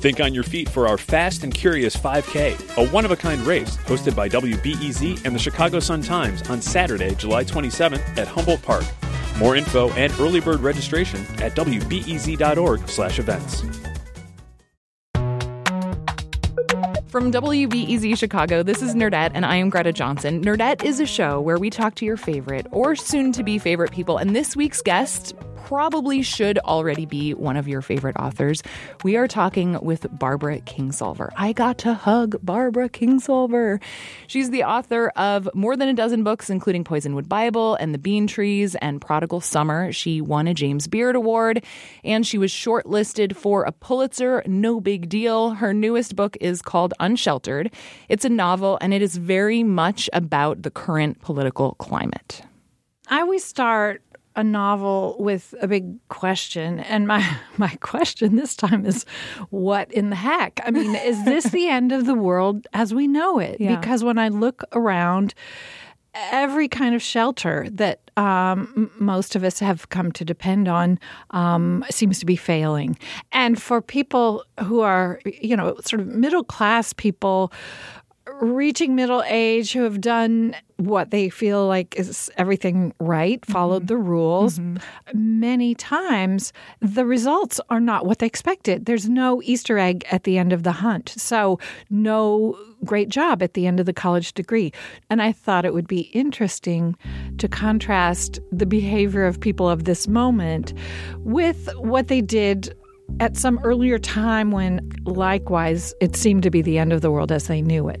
Think on your feet for our Fast and Curious 5K, a one of a kind race hosted by WBEZ and the Chicago Sun Times on Saturday, July 27th at Humboldt Park. More info and early bird registration at wbez.org/events. From WBEZ Chicago, this is Nerdette, and I am Greta Johnson. Nerdette is a show where we talk to your favorite or soon to be favorite people, and this week's guest probably should already be one of your favorite authors. We are talking with Barbara Kingsolver. I got to hug Barbara Kingsolver. She's the author of more than a dozen books, including Poisonwood Bible and The Bean Trees and Prodigal Summer. She won a James Beard Award and she was shortlisted for a Pulitzer. No big deal. Her newest book is called Unsheltered. It's a novel and it is very much about the current political climate. I always start a novel with a big question and my my question this time is what in the heck i mean is this the end of the world as we know it yeah. because when i look around every kind of shelter that um, most of us have come to depend on um, seems to be failing. And for people who are, you know, sort of middle class people reaching middle age who have done what they feel like is everything right, followed mm-hmm. the rules. Mm-hmm. Many times the results are not what they expected. There's no Easter egg at the end of the hunt. So, no great job at the end of the college degree. And I thought it would be interesting to contrast the behavior of people of this moment with what they did at some earlier time when likewise it seemed to be the end of the world as they knew it.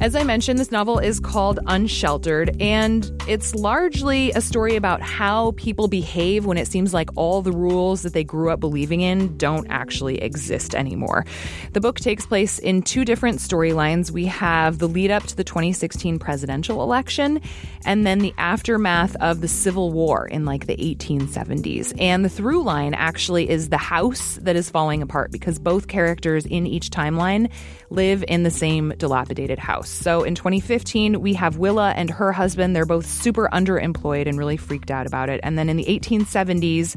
As I mentioned, this novel is called Unsheltered, and it's largely a story about how people behave when it seems like all the rules that they grew up believing in don't actually exist anymore. The book takes place in two different storylines. We have the lead up to the 2016 presidential election, and then the aftermath of the Civil War in like the 1870s. And the through line actually is the house that is falling apart because both characters in each timeline live in the same dilapidated house. So in 2015, we have Willa and her husband. They're both super underemployed and really freaked out about it. And then in the 1870s,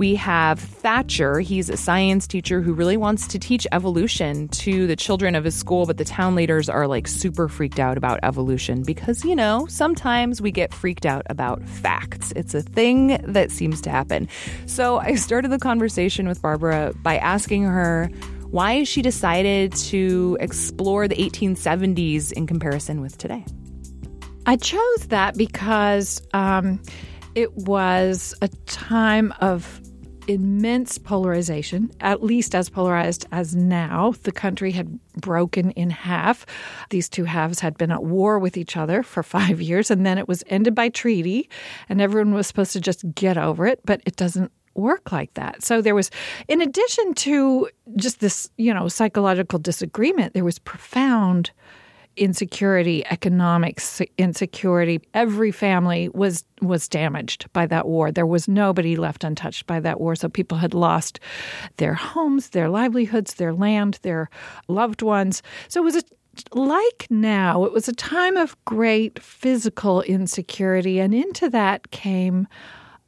we have Thatcher. He's a science teacher who really wants to teach evolution to the children of his school, but the town leaders are like super freaked out about evolution because, you know, sometimes we get freaked out about facts. It's a thing that seems to happen. So I started the conversation with Barbara by asking her why she decided to explore the 1870s in comparison with today. I chose that because um, it was a time of immense polarization, at least as polarized as now. The country had broken in half. These two halves had been at war with each other for five years, and then it was ended by treaty, and everyone was supposed to just get over it, but it doesn't work like that. So there was, in addition to just this, you know, psychological disagreement, there was profound insecurity, economic insecurity. Every family was was damaged by that war. There was nobody left untouched by that war. So people had lost their homes, their livelihoods, their land, their loved ones. So it was a like now, it was a time of great physical insecurity, and into that came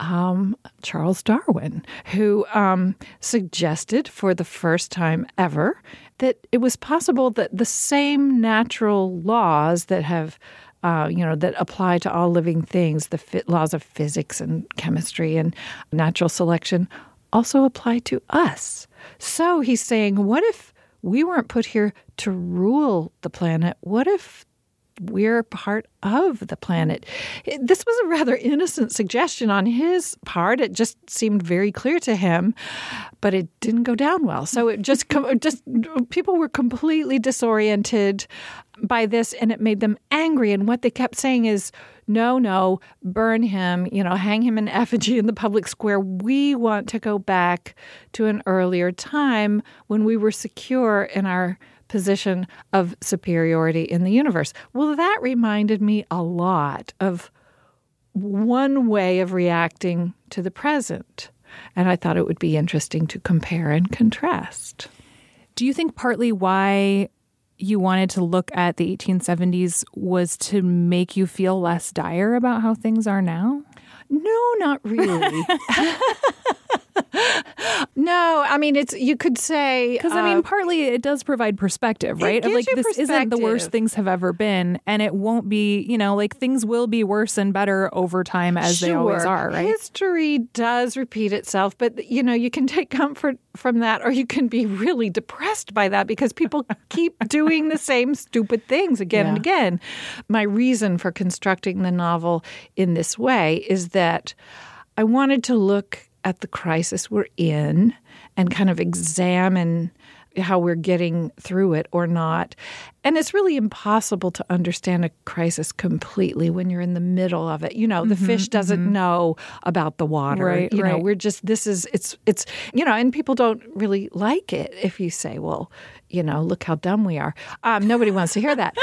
um, Charles Darwin, who um, suggested for the first time ever that it was possible that the same natural laws that have uh, you know, that apply to all living things, the laws of physics and chemistry and natural selection, also apply to us. So he's saying, what if we weren't put here to rule the planet? What if we're part of the planet. This was a rather innocent suggestion on his part. It just seemed very clear to him, but it didn't go down well. So it just just people were completely disoriented by this and it made them angry and what they kept saying is no, no, burn him, you know, hang him in effigy in the public square. We want to go back to an earlier time when we were secure in our position of superiority in the universe. Well, that reminded me a lot of one way of reacting to the present. And I thought it would be interesting to compare and contrast. Do you think partly why you wanted to look at the 1870s was to make you feel less dire about how things are now? No, not really. no, I mean it's you could say because I mean uh, partly it does provide perspective, right? Like this isn't the worst things have ever been, and it won't be. You know, like things will be worse and better over time as sure. they always are. Right? History does repeat itself, but you know you can take comfort from that, or you can be really depressed by that because people keep doing the same stupid things again yeah. and again. My reason for constructing the novel in this way is that I wanted to look at the crisis we're in and kind of examine how we're getting through it or not. And it's really impossible to understand a crisis completely when you're in the middle of it. You know, the mm-hmm, fish doesn't mm-hmm. know about the water. Right, you right. know, we're just this is it's it's you know, and people don't really like it if you say, well, you know, look how dumb we are. Um, nobody wants to hear that.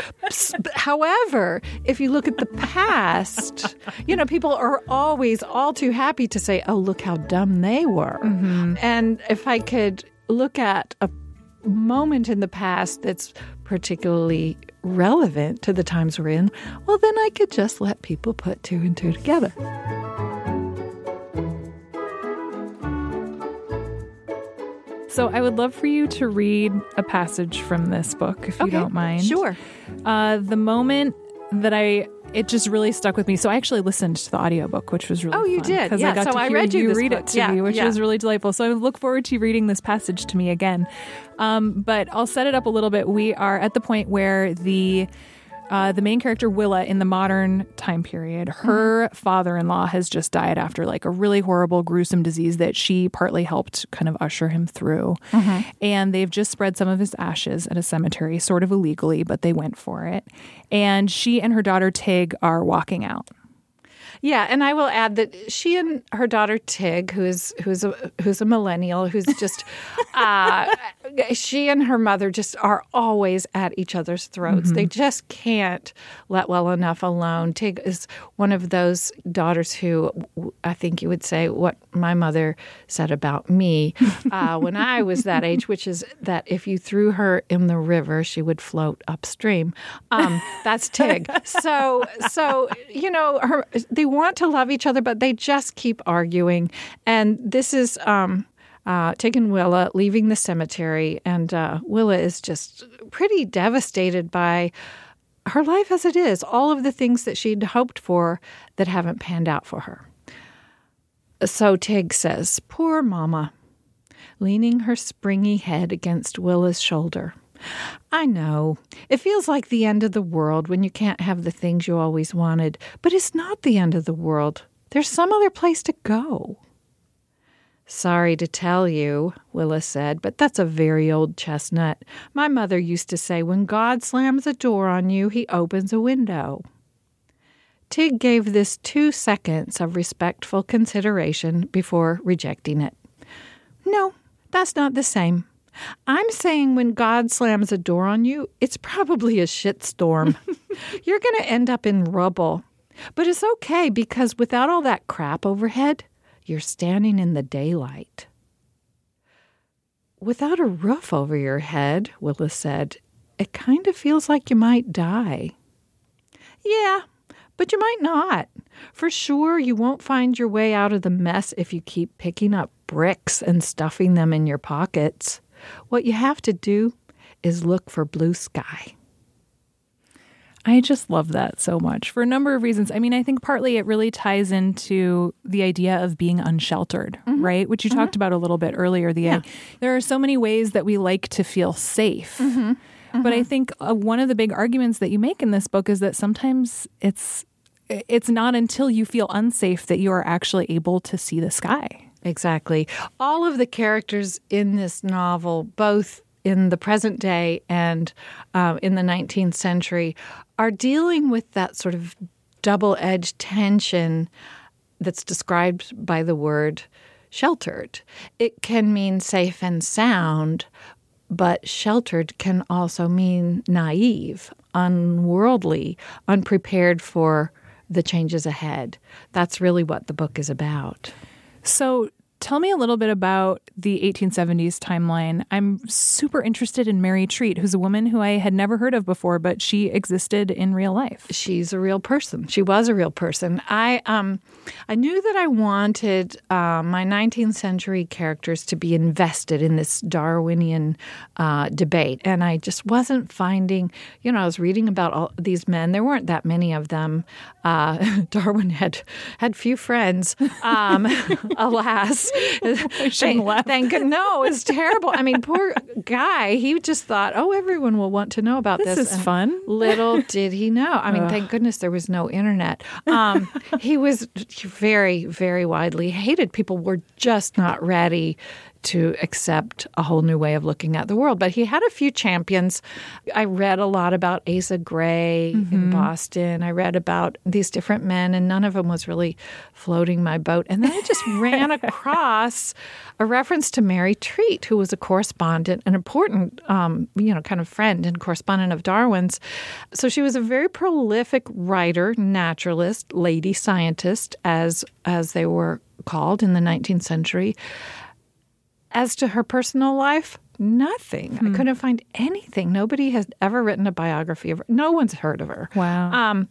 However, if you look at the past, you know, people are always all too happy to say, oh, look how dumb they were. Mm-hmm. And if I could look at a moment in the past that's particularly relevant to the times we're in, well, then I could just let people put two and two together. So I would love for you to read a passage from this book, if you okay, don't mind. Sure. Uh, the moment that I it just really stuck with me. So I actually listened to the audiobook, which was really Oh, you did? Yeah. I got so to I hear read you, you read book. it to yeah, me, which yeah. was really delightful. So I look forward to reading this passage to me again. Um, but I'll set it up a little bit. We are at the point where the uh, the main character Willa in the modern time period, her mm-hmm. father-in-law has just died after like a really horrible, gruesome disease that she partly helped kind of usher him through. Mm-hmm. And they've just spread some of his ashes at a cemetery, sort of illegally, but they went for it. And she and her daughter Tig are walking out. Yeah, and I will add that she and her daughter Tig, who is who's a who's a millennial, who's just uh, she and her mother just are always at each other's throats. Mm-hmm. They just can't let well enough alone. Tig is one of those daughters who I think you would say what my mother said about me uh, when I was that age, which is that if you threw her in the river, she would float upstream. Um, that's Tig. So so you know her they want to love each other, but they just keep arguing. And this is um, uh, taking Willa leaving the cemetery, and uh, Willa is just pretty devastated by her life as it is, all of the things that she'd hoped for that haven't panned out for her. So Tig says, Poor Mama, leaning her springy head against Willa's shoulder. I know. It feels like the end of the world when you can't have the things you always wanted, but it's not the end of the world. There's some other place to go. Sorry to tell you, Willa said, but that's a very old chestnut. My mother used to say when God slams a door on you, he opens a window. Tig gave this two seconds of respectful consideration before rejecting it. No, that's not the same. I'm saying when God slams a door on you, it's probably a shitstorm. You're going to end up in rubble. But it's okay because without all that crap overhead, you're standing in the daylight. Without a roof over your head, Willa said, it kind of feels like you might die. Yeah, but you might not. For sure, you won't find your way out of the mess if you keep picking up bricks and stuffing them in your pockets. What you have to do is look for blue sky. I just love that so much for a number of reasons. I mean, I think partly it really ties into the idea of being unsheltered, mm-hmm. right? Which you mm-hmm. talked about a little bit earlier. The yeah. there are so many ways that we like to feel safe. Mm-hmm. But I think uh, one of the big arguments that you make in this book is that sometimes it's it's not until you feel unsafe that you are actually able to see the sky. Exactly. All of the characters in this novel, both in the present day and uh, in the 19th century, are dealing with that sort of double edged tension that's described by the word sheltered. It can mean safe and sound, but sheltered can also mean naive, unworldly, unprepared for the changes ahead. That's really what the book is about. So, Tell me a little bit about the 1870s timeline. I'm super interested in Mary Treat, who's a woman who I had never heard of before, but she existed in real life. She's a real person. She was a real person. I um, I knew that I wanted uh, my 19th century characters to be invested in this Darwinian uh, debate, and I just wasn't finding. You know, I was reading about all these men. There weren't that many of them. Uh, Darwin had had few friends, um, alas. I shouldn't laugh. Thank no, it's terrible. I mean, poor guy. He just thought, oh, everyone will want to know about this. This is And fun. Little did he know. I mean, thank goodness there was no internet. Um, he was very, very widely hated. People were just not ready to accept a whole new way of looking at the world. But he had a few champions. I read a lot about Asa Gray in Boston. I read about these different men, and none of them was really floating my boat. And then I just ran across a reference to Mary Treat, who was a correspondent, an important, um, you know, kind of friend and correspondent of Darwin's. So she was a very prolific writer, naturalist, lady scientist, as as they were called in the 19th century. As to her personal life, nothing. I couldn't find anything. Nobody has ever written a biography of her. No one's heard of her. Wow. Um,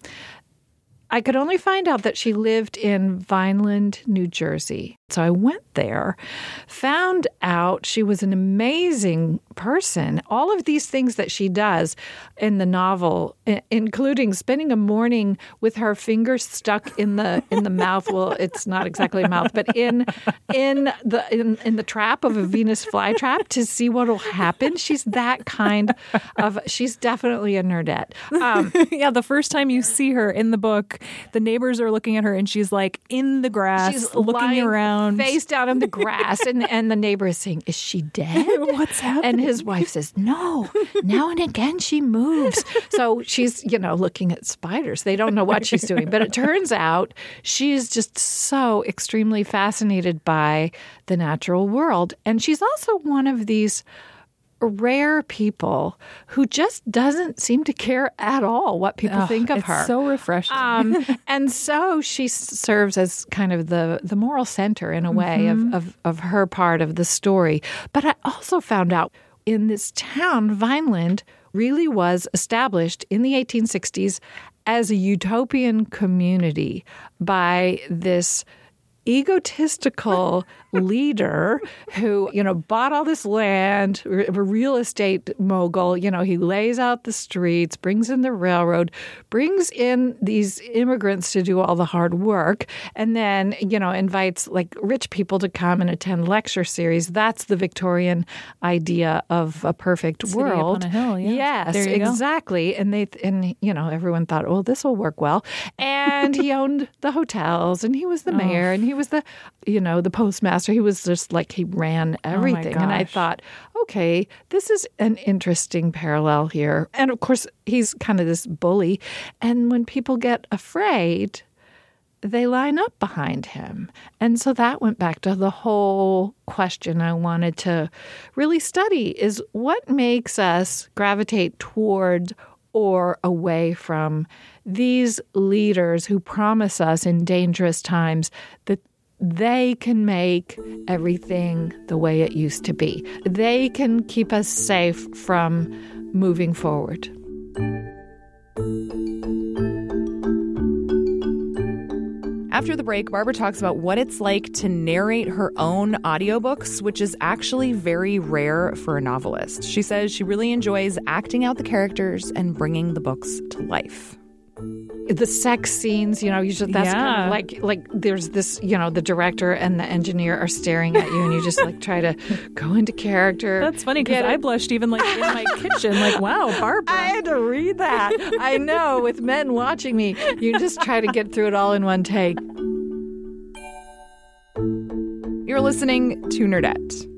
I could only find out that she lived in Vineland, New Jersey. So I went there, found out she was an amazing person. All of these things that she does in the novel, including spending a morning with her fingers stuck in the in the mouth. Well, it's not exactly a mouth, but in in the in, in the trap of a Venus flytrap to see what will happen. She's that kind of. She's definitely a nerdette. Um, yeah, the first time you see her in the book, the neighbors are looking at her and she's like in the grass, looking lying around. face down in the grass, and, and the neighbor is saying, "Is she dead? What's happening?" And his wife says, "No. Now and again she moves." So she's you know looking at spiders. They don't know what she's doing, but it turns out she's just so extremely fascinated by the natural world, and she's also one of these rare people who just doesn't seem to care at all what people think of it's her. so refreshing. Um, and so she serves as kind of the, the moral center in a way of, of, of her part of the story. But I also found out in this town, Vineland really was established in the 1860s as a utopian community by this egotistical leader who, you know, bought all this land, a real estate mogul. You know, he lays out the streets, brings in the railroad, brings in these immigrants to do all the hard work, and then, you know, invites like rich people to come and attend lecture series. That's the Victorian idea of a perfect City world. a hill, yeah. Yes, you go. exactly. And they and you know everyone thought, oh, this will work well. And he owned the hotels, and he was the oh. mayor, and he was the you know the postmaster. He was just like he ran oh everything. and I thought, okay, this is an interesting parallel here. And of course, he's kind of this bully. And when people get afraid, they line up behind him. And so that went back to the whole question I wanted to really study is what makes us gravitate toward or away from these leaders who promise us in dangerous times that they can make everything the way it used to be. They can keep us safe from moving forward. After the break, Barbara talks about what it's like to narrate her own audiobooks, which is actually very rare for a novelist. She says she really enjoys acting out the characters and bringing the books to life. The sex scenes, you know, usually that's kind of like like there's this, you know, the director and the engineer are staring at you, and you just like try to go into character. That's funny because I blushed even like in my kitchen. Like, wow, Barbara. I had to read that. I know with men watching me, you just try to get through it all in one take. You're listening to Nerdette.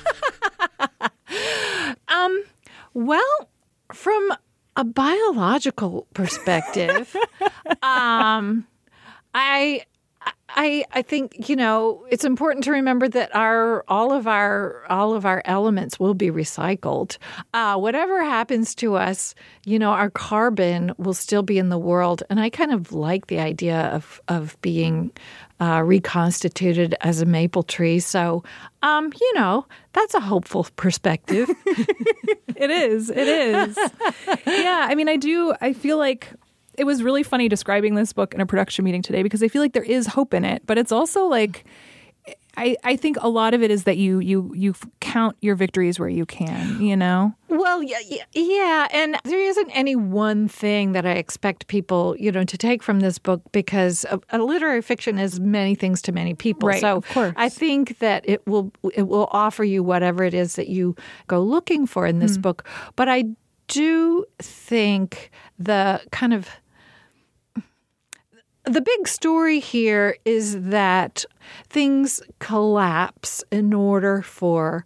Um, well, from a biological perspective, um, I. I, I think you know it's important to remember that our all of our all of our elements will be recycled. Uh, whatever happens to us, you know, our carbon will still be in the world, and I kind of like the idea of of being uh, reconstituted as a maple tree. So, um, you know, that's a hopeful perspective. It is. It is. yeah. I mean, I do. I feel like it was really funny describing this book in a production meeting today because I feel like there is hope in it, but it's also like. I, I think a lot of it is that you you you count your victories where you can, you know. Well, yeah, yeah, yeah, and there isn't any one thing that I expect people, you know, to take from this book because a, a literary fiction is many things to many people. Right, so of course. I think that it will it will offer you whatever it is that you go looking for in this hmm. book. But I do think the kind of the big story here is that things collapse in order for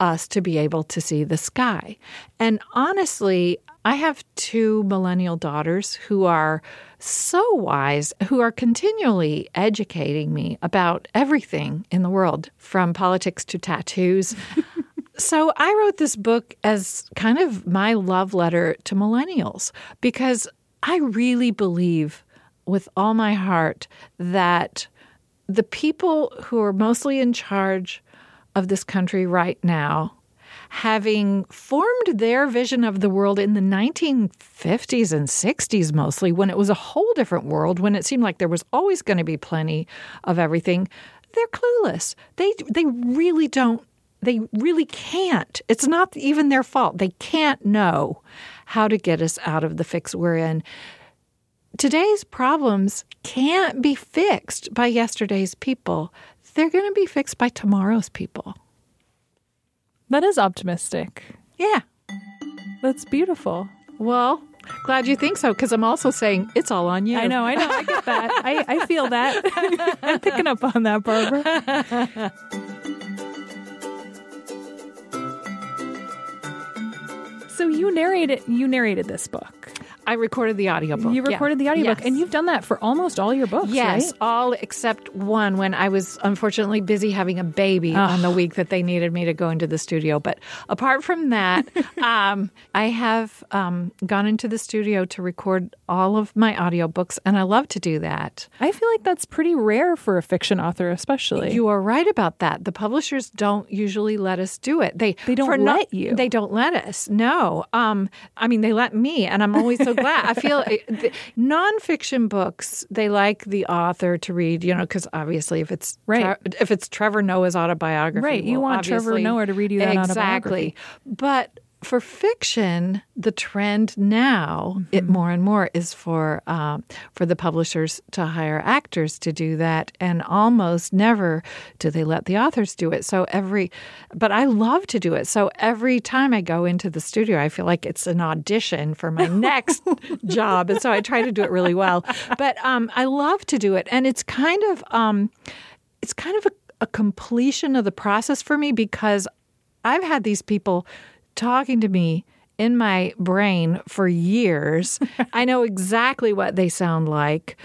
us to be able to see the sky. And honestly, I have two millennial daughters who are so wise, who are continually educating me about everything in the world, from politics to tattoos. So I wrote this book as kind of my love letter to millennials because I really believe with all my heart that the people who are mostly in charge of this country right now, having formed their vision of the world in the 1950s and 60s mostly, when it was a whole different world, when it seemed like there was always going to be plenty of everything, they're clueless. They they really don't they really can't. It's not even their fault. They can't know how to get us out of the fix we're in. Today's problems can't be fixed by yesterday's people. They're going to be fixed by tomorrow's people. That is optimistic. Yeah. That's beautiful. Well, glad you think so because I'm also saying it's all on you. I know, I know, I get that. I, I feel that. I'm picking up on that, Barbara. so you narrated you narrated this book. I recorded the audiobook. You yeah. recorded the audiobook, Yes. and you've done that for almost all your books, Yes, right? all except one when I was unfortunately busy having a baby on the week that they needed me to go into the studio. But apart from that, um, I have um, gone into the studio to record all of my audiobooks, and I love to do that. I feel like that's pretty rare for a fiction author, especially. You are right about that. The publishers don't usually let us do it. They They don't no- let you. They don't let us. No. Um. I mean, they let me, and I'm always so glad. I feel uh, the, nonfiction books. They like the author to read. You know, because obviously, if it's Right. Tre- if it's Trevor Noah's autobiography, Right, you well, want Trevor Noah to read you that exactly. But for fiction, the trend now, it Mm-hmm. more and more is for um, for the publishers to hire actors to do that, and almost never do they let the authors do it. So every, but I love to do it. So every time I go into the studio, I feel like it's an audition for my next job, and so I try to do it really well. But um, I love to do it, and it's kind of um, it's kind of a, a completion of the process for me because I've had these people talking to me in my brain for years. I know exactly what they sound like.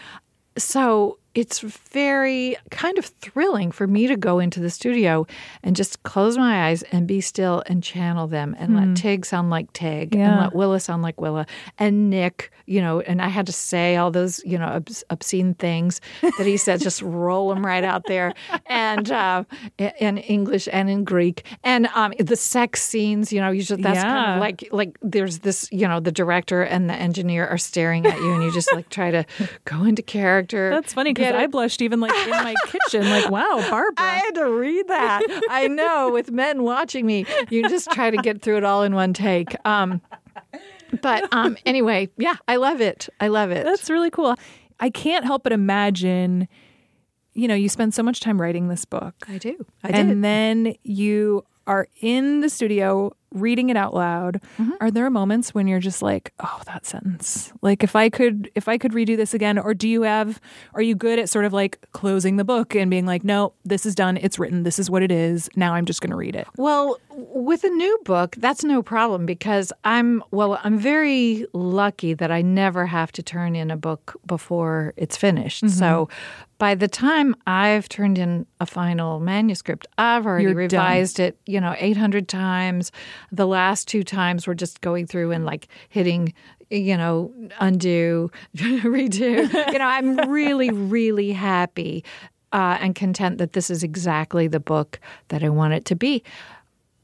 So it's very kind of thrilling for me to go into the studio and just close my eyes and be still and channel them and let Tig sound like Tig and let Willa sound like Willa and Nick, you know, and I had to say all those, you know, obs- obscene things that he said, just roll them right out there and uh, in English and in Greek. And um, the sex scenes, you know, usually that's kind of like, like there's this, you know, the director and the engineer are staring at you and you just like try to go into character. That's funny because I blushed even like in my kitchen. Like, wow, Barbara. I had to read that. I know with men watching me, you just try to get through it all in one take. Um, but um, anyway, yeah, I love it. I love it. That's really cool. I can't help but imagine, you know, you spend so much time writing this book. I do. I did. and then you are in the studio reading it out loud Mm-hmm. are there moments when you're just like oh that sentence like if i could if i could redo this again or do you have are you good at sort of like closing the book and being like no this is done it's written this is what it is now i'm just going to read it Well, with a new book, that's no problem because I'm well, I'm very lucky that I never have to turn in a book before it's finished. So by the time I've turned in a final manuscript, I've already You're done. revised it, you know, 800 times. The last two times we're just going through and like hitting you know, undo, redo. You know, I'm really, really happy uh, and content that this is exactly the book that I want it to be.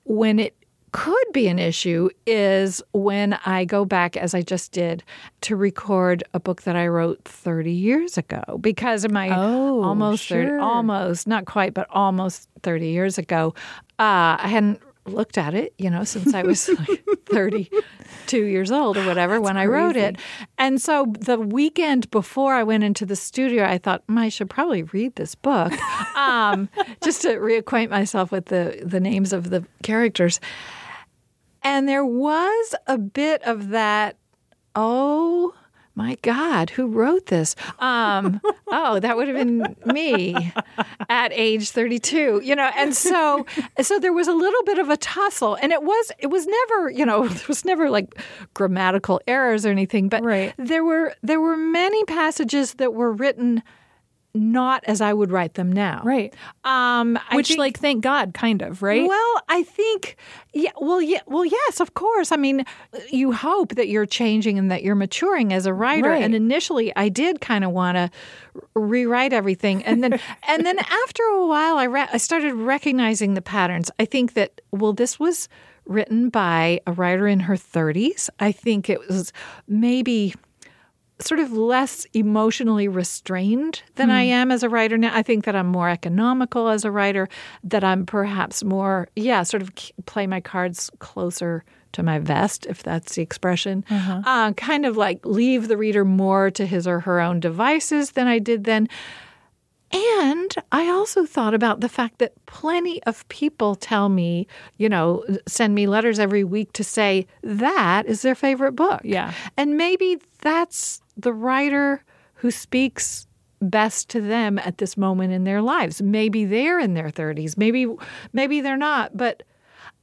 When it could be an issue is when I go back, as I just did, to record a book that I wrote 30 years ago because of my Oh, almost 30, almost, not quite, but almost 30 years ago. Uh, I hadn't looked at it, you know, since I was like 32 years old or whatever when I wrote it. And so the weekend before I went into the studio, I thought, "Mm, I should probably read this book um, just to reacquaint myself with the, the names of the characters. And there was a bit of that, oh my God, who wrote this? Um, oh, that would have been me at age 32, you know. And so, so there was a little bit of a tussle, and it was, it was never, you know, there was never like grammatical errors or anything, but Right. there were there were many passages that were written not as I would write them now, right Um, which think- like thank god kind of right well, I think, yeah, well, yeah, well, yes, of course. I mean, you hope that you're changing and that you're maturing as a writer. Right. And initially, I did kind of want to rewrite everything, and then, and then after a while, I re- I started recognizing the patterns. I think that well, this was written by a writer in her 30s. I think it was maybe sort of less emotionally restrained than I am as a writer now. I think that I'm more economical as a writer, that I'm perhaps more, yeah, sort of play my cards closer to my vest, if that's the expression. Uh, kind of like leave the reader more to his or her own devices than I did then. And I also thought about the fact that plenty of people tell me, you know, send me letters every week to say that is their favorite book. Yeah. And maybe that's the writer who speaks best to them at this moment in their lives. Maybe they're in their 30s. Maybe maybe they're not, but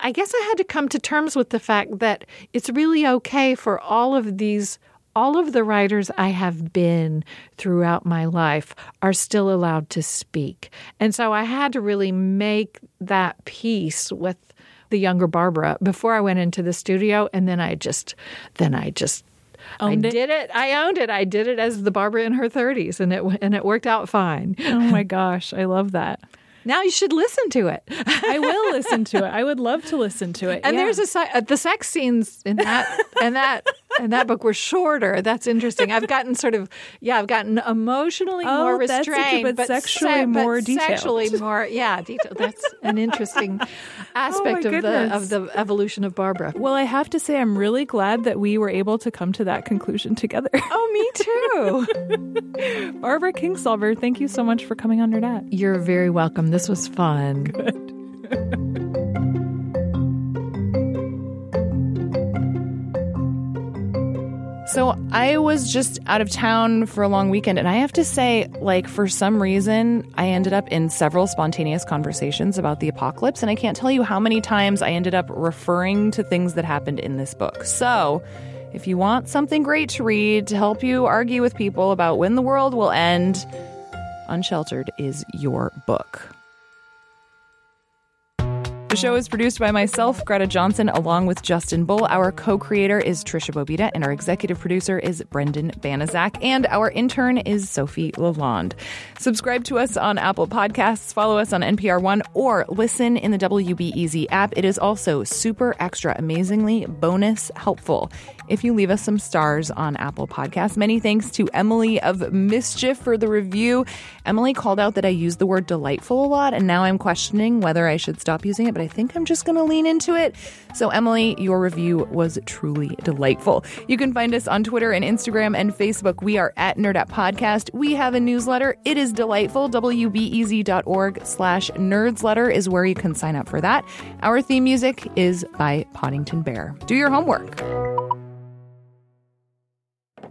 I guess I had to come to terms with the fact that it's really okay for all of these all of the writers I have been throughout my life are still allowed to speak. And so I had to really make that peace with the younger Barbara before I went into the studio and then I just then I just Owned I it? did it. I owned it. I did it as the Barbara in her 30s and it and it worked out fine. oh my gosh i love that Now you should listen to it. i will listen to it i would love to listen to it And yeah. there's a uh, the sex scenes in that and that and that book were shorter. That's interesting. I've gotten sort of yeah, I've gotten emotionally Oh, more restrained, okay, but sexually but more detailed. Sexually more, yeah, detailed. That's an interesting aspect of the of the evolution of Barbara. well i have to say i'm really glad that we were able to come to that conclusion together Oh, me too. barbara kingsolver thank you so much for coming on nerdette You're very welcome. This was fun. So I was just out of town for a long weekend, and I have to say, like, for some reason, I ended up in several spontaneous conversations about the apocalypse, and I can't tell you how many times I ended up referring to things that happened in this book. So, if you want something great to read to help you argue with people about when the world will end, Unsheltered is your book. The show is produced by myself, Greta Johnson, along with Justin Bull. Our co creator is Tricia Bobeda, and our executive producer is Brendan Banaszak, and our intern is Sophie Lalonde. Subscribe to us on Apple Podcasts, follow us on NPR One, or listen in the WBEZ app. It is also super extra, amazingly bonus helpful if you leave us some stars on Apple Podcasts. Many thanks to Emily of Mischief for the review. Emily called out that I use the word delightful a lot, and now I'm questioning whether I should stop using it, but I think I'm just going to lean into it. So, Emily, your review was truly delightful. You can find us on Twitter and Instagram and Facebook. We are at Nerdette Podcast. We have a newsletter. It is delightful. WBEZ.org slash nerdsletter is where you can sign up for that. Our theme music is by Poddington Bear. Do your homework.